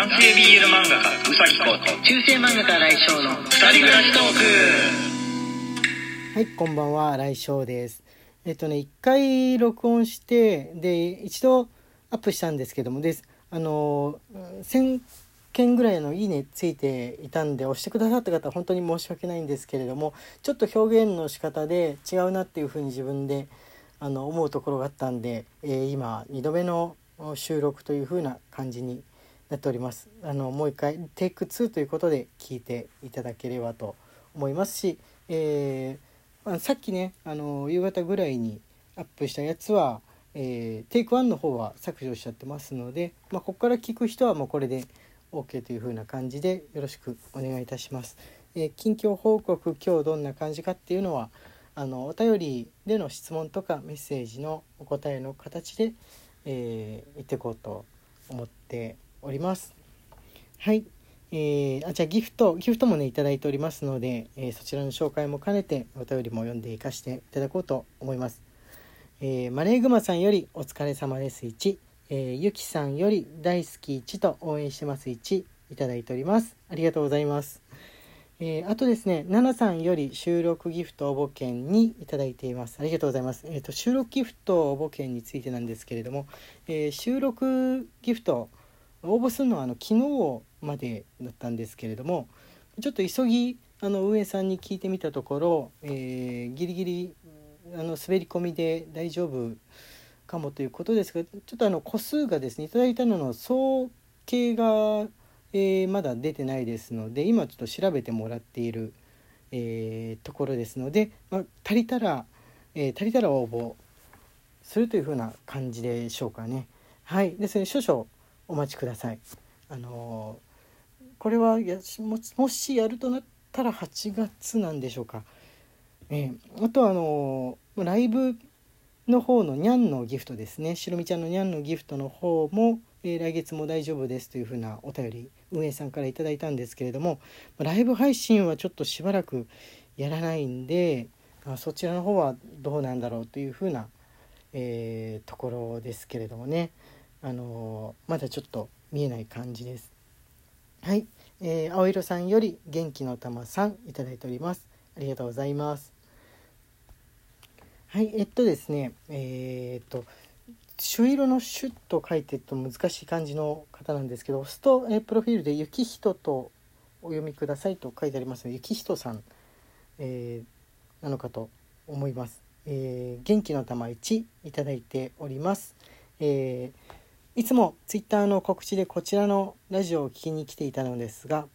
男性 BL 漫画家うさぎこと中世漫画家来翔の二人暮らしトークはい、こんばんは、来翔です。えっとね、一回録音して、で、一度アップしたんですけども、です。あの、1000件ぐらいのいいねついていたんで、押してくださった方、本当に申し訳ないんですけれども、ちょっと表現の仕方で違うなっていうふうに自分であの思うところがあったんで、えー今、2度目の収録というふうな感じになっております。あの、もう一回、テイク2ということで聞いていただければと思いますし、えーまあ、さっきねあの夕方ぐらいにアップしたやつは、えーテイク1の方は削除しちゃってますので、まあ、ここから聞く人はもうこれで OK という風な感じでよろしくお願いいたします。えー近況報告今日どんな感じかっていうのはあのお便りでの質問とかメッセージのお答えの形で、えー言っていこうと思っております。はい。えーあじゃあギフトギフトもねいただいておりますので、えーそちらの紹介も兼ねてお便りも読んでいかしていただこうと思います。えーマレーグマさんよりお疲れ様です1、えーゆきさんより大好き1と応援してます1いただいております。ありがとうございます。えあとですね、ナナさんより収録ギフト応募券にいただいています。ありがとうございます。えっ、と、収録ギフト応募券についてなんですけれども、え収録ギフト応募するのはあの昨日までだったんですけれどもちょっと急ぎあの運営さんに聞いてみたところ、えーギリギリあの滑り込みで大丈夫かもということですがちょっとあの個数がですねいただいたのの総計が、えーまだ出てないですので今ちょっと調べてもらっている、えーところですので、まあ、足りたら、えー足りたら応募するというふうな感じでしょうかね。はい、ですね少々お待ちください。あのこれはやももしやるとなったら8月なんでしょうか。えーあとあのライブの方のニャンのギフトですね。しろみちゃんのニャンのギフトの方も、えー来月も大丈夫ですというふうなお便り運営さんからいただいたんですけれども、ライブ配信はちょっとしばらくやらないんで、あそちらの方はどうなんだろうというふうな、えーところですけれどもね。あのーまだちょっと見えない感じです。はい、えー青色さんより元気の玉さんいただいております。ありがとうございます。はい、えっとですね、えーっと朱色のシュッと書いてると難しい感じの方なんですけど、押すと、えープロフィールで雪人とお読みくださいと書いてありますので、雪人さん、えーなのかと思います。えー元気の玉1いただいております。えーいつもツイッターの告知でこちらのラジオを聞きに来ていたのですが、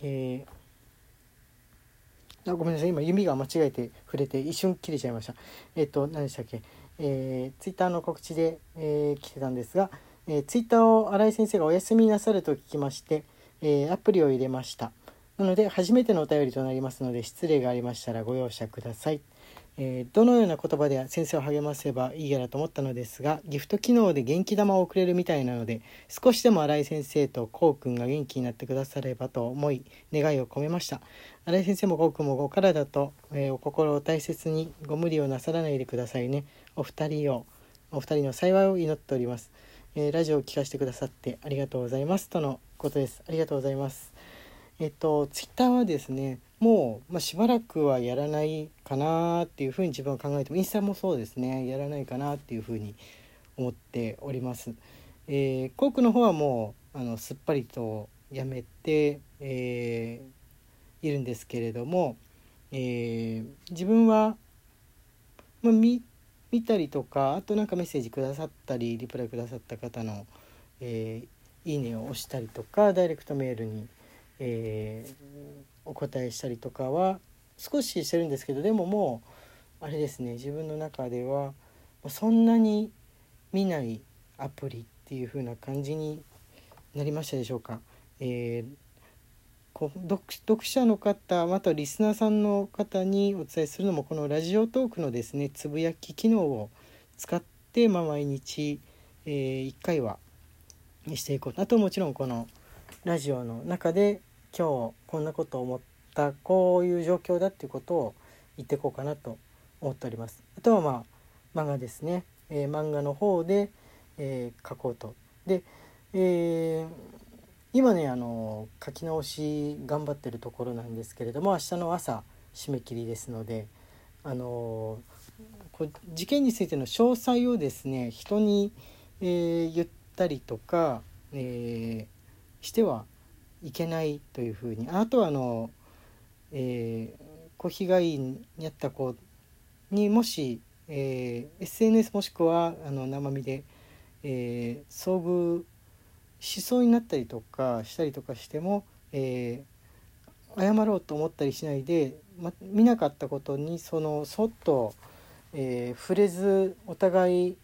えーあごめんなさい。今弓が間違えて触れて一瞬切れちゃいました。えっ、と何でしたっけ？えー、ツイッターの告知で、えー来てたんですが、えー、ツイッターを新井先生がお休みなさると聞きまして、えーアプリを入れました。なので初めてのお便りとなりますので失礼がありましたらご容赦ください。えーどのような言葉で先生を励ませばいいやらと思ったのですがギフト機能で元気玉を送れるみたいなので少しでも新井先生とこうくんが元気になってくださればと思い願いを込めました。新井先生もこうくんもお体と、えーお心を大切にご無理をなさらないでくださいね。お二人をお二人の幸いを祈っております、えーラジオを聞かせてくださってありがとうございますとのことです。ありがとうございます。えっと、ツイッターはですねもう、まあ、しばらくはやらないかなっていうふうに自分は考えてもインスタもそうですねやらないかなっていうふうに思っております。えー、コークの方はもうあのすっぱりとやめて、えーいるんですけれども、えー自分は、まあ、見見たりとかあとなんかメッセージくださったりリプライくださった方の、えーいいねを押したりとかダイレクトメールにえーお答えしたりとかは少ししてるんですけどでももうあれですね自分の中ではそんなに見ないアプリっていう風な感じになりましたでしょうか。えー読読者の方またリスナーさんの方にお伝えするのもこのラジオトークのですねつぶやき機能を使って、まあ、毎日、え1回はしていこうあともちろんこのラジオの中で今日こんなことを思ったこういう状況だっていうことを言ってこうかなと思っております。あとはまあ漫画ですね、えー漫画の方で、えー書こうと。で、えー今ねあの書き直し頑張ってるところなんですけれども明日の朝締め切りですのであのこ事件についての詳細をですね人に、え、言ったりとか、え、してはいけないというふうに。あとはあの、えー、こう被害に遭った子にもし、えー、SNS もしくはあの生身で、えー、遭遇しそうになったりとかしたりとかしても、えー、謝ろうと思ったりしないで、ま、見なかったことにそのそっと、えー、触れずお互い、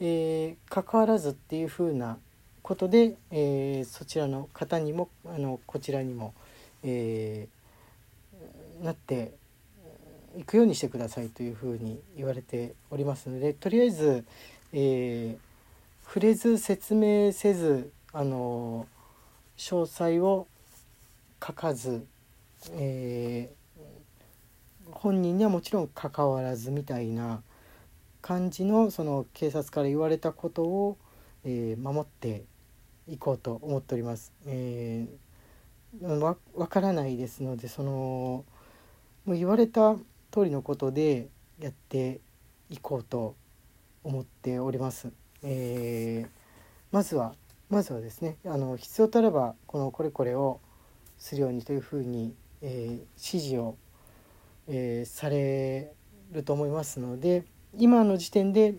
えー、関わらずっていうふうなことで、えー、そちらの方にもあのこちらにも、えー、なっていくようにしてくださいというふうに言われておりますのでとりあえず、えー、触れず説明せずあの詳細を書かず、えー、本人にはもちろん関わらずみたいな感じのその警察から言われたことを、えー、守っていこうと思っております。えー、わ分からないですのでそのもう言われた通りのことでやっていこうと思っております。えー、まずはまずはですねあの必要とあればこのこれこれをするようにというふうに、えー、指示を、えー、されると思いますので今の時点で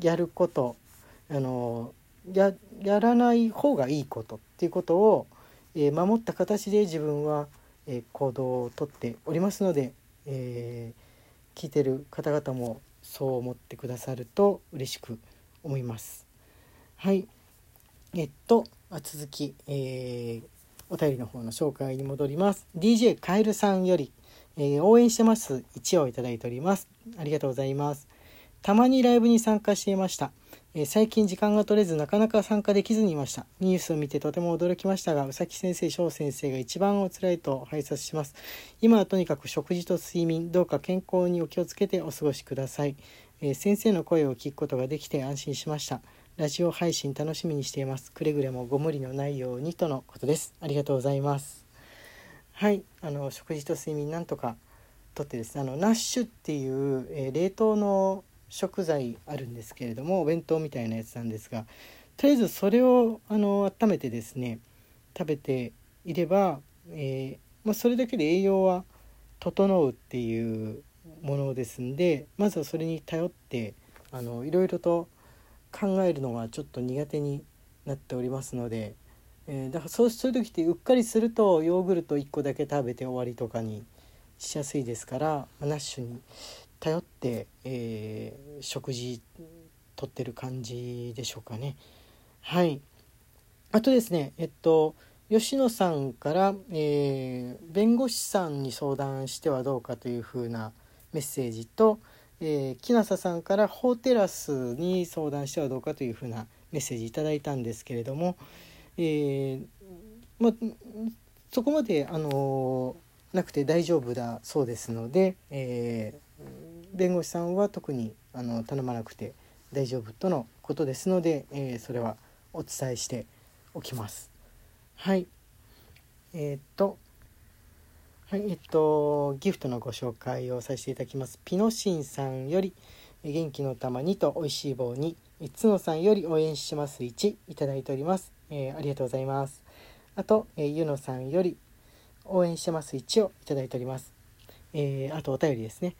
やることあのややらない方がいいことっていうことを、えー、守った形で自分は、え行動をとっておりますので、え聞いてる方々もそう思ってくださると嬉しく思います。はい。えっと続き、えー、お便りの方の紹介に戻ります。DJ カエルさんより、えー、応援してます。1をいただいております。ありがとうございます。たまにライブに参加していました、え、最近時間が取れずなかなか参加できずにいましたニュースを見てとても驚きましたが宇崎先生翔先生が一番お辛いと拝察します今はとにかく食事と睡眠どうか健康にお気をつけてお過ごしください、え先生の声を聞くことができて安心しましたラジオ配信楽しみにしています。くれぐれもご無理のないようにとのことです。ありがとうございます。はい、あの食事と睡眠なんとかとってですね、あのナッシュっていう、え、冷凍の食材あるんですけれども、お弁当みたいなやつなんですが、とりあえずそれをあの温めてですね、食べていれば、えー、まあ、それだけで栄養は整うっていうものですんで、まずはそれに頼っていろいろと考えるのがちょっと苦手になっておりますので、えー、だからそうそういう時ってうっかりするとヨーグルト1個だけ食べて終わりとかにしやすいですから、まあ、ナッシュに頼って、えー、食事とってる感じでしょうかね。はいあとですねえっと吉野さんから、えー、弁護士さんに相談してはどうかというふうなメッセージと、えー、木下さんから法テラスに相談してはどうかというふうなメッセージいただいたんですけれども、えー、まそこまで、あの、なくて大丈夫だそうですので、え、弁護士さんは特にあの頼まなくて大丈夫とのことですので、えそれはお伝えしておきます。はいえっとはい、えっと、ギフトのご紹介をさせていただきます。ピノシンさんより、元気の玉2と美味しい棒2、角さんより応援します1いただいております。えー、ありがとうございます。あと、えー、ゆのさんより応援してます1をいただいております。えー、あとお便りですね。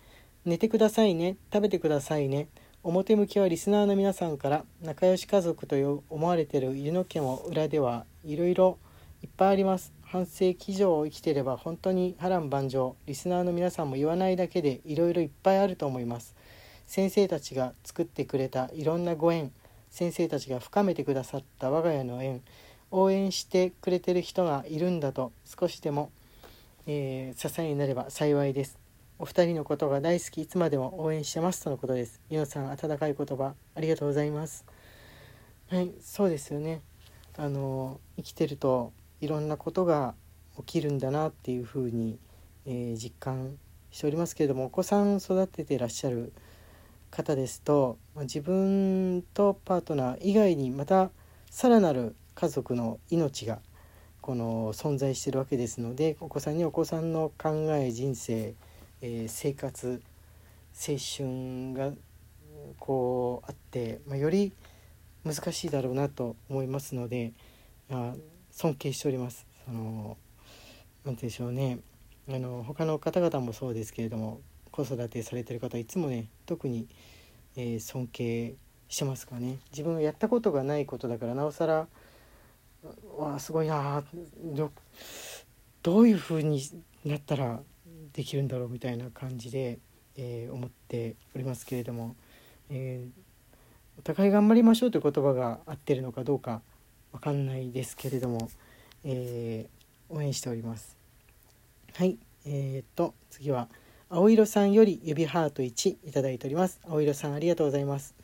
寝てくださいね。食べてくださいね。表向きはリスナーの皆さんから仲良し家族と思われてる湯の家も裏ではいろいろいっぱいあります。半世紀以上生きてれば本当に波乱万丈リスナーの皆さんも言わないだけでいろいろいっぱいあると思います先生たちが作ってくれたいろんなご縁先生たちが深めてくださった我が家の縁応援してくれてる人がいるんだと少しでも、えー、支えになれば幸いですお二人のことが大好きいつまでも応援してますとのことです。ゆのさん温かい言葉ありがとうございます。はいそうですよね。あの生きてるといろんなことが起きるんだなっていうふうに、えー、実感しておりますけれどもお子さん育ててらっしゃる方ですと、ま、自分とパートナー以外にまたさらなる家族の命が、この存在してるわけですのでお子さんにお子さんの考え人生、えー、生活青春がこうあって、まあ、より難しいだろうなと思いますので、まあ、尊敬しております。そのなんでしょうねあの他の方々もそうですけれども子育てされてる方いつもね特に、えー、尊敬してますかね自分がやったことがないことだからなおさらわあすごいなどういうふうになったらできるんだろうみたいな感じで、えー、思っておりますけれども、えー、お互い頑張りましょうという言葉が合ってるのかどうか分かんないですけれども、えー、応援しております。はいえー、っと次は青色さんより指ハート1いただいております。青色さんありがとうございます。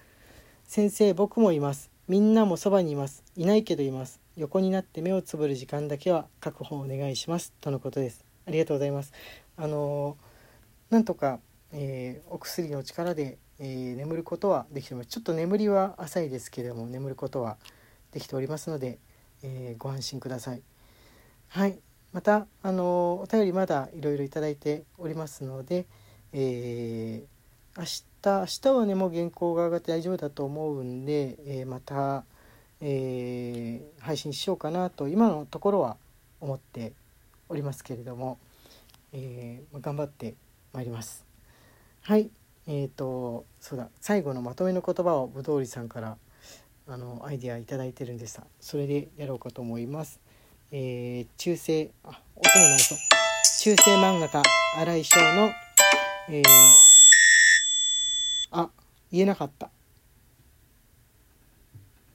先生僕もいます。みんなもそばにいます。いないけどいます。横になって目をつぶる時間だけは確保お願いします。とのことです。ありがとうございます。あのなんとか、えー、お薬の力で、えー、眠ることはできております。ちょっと眠りは浅いですけれども眠ることはできておりますので、えー、ご安心ください。はい。またあのお便りまだいろいろいただいておりますので、えー、明日明日はねもう原稿が上がって大丈夫だと思うんで、えー、また、えー、配信しようかなと今のところは思っておりますけれども、えー、頑張ってまいります。はい。えーと、そうだ。最後のまとめの言葉をぶどうりさんからあのアイデア頂いてるんでした。それでやろうかと思います。えー、中世あ音もないそう。中世漫画家新井翔の、えー、あ言えなかった。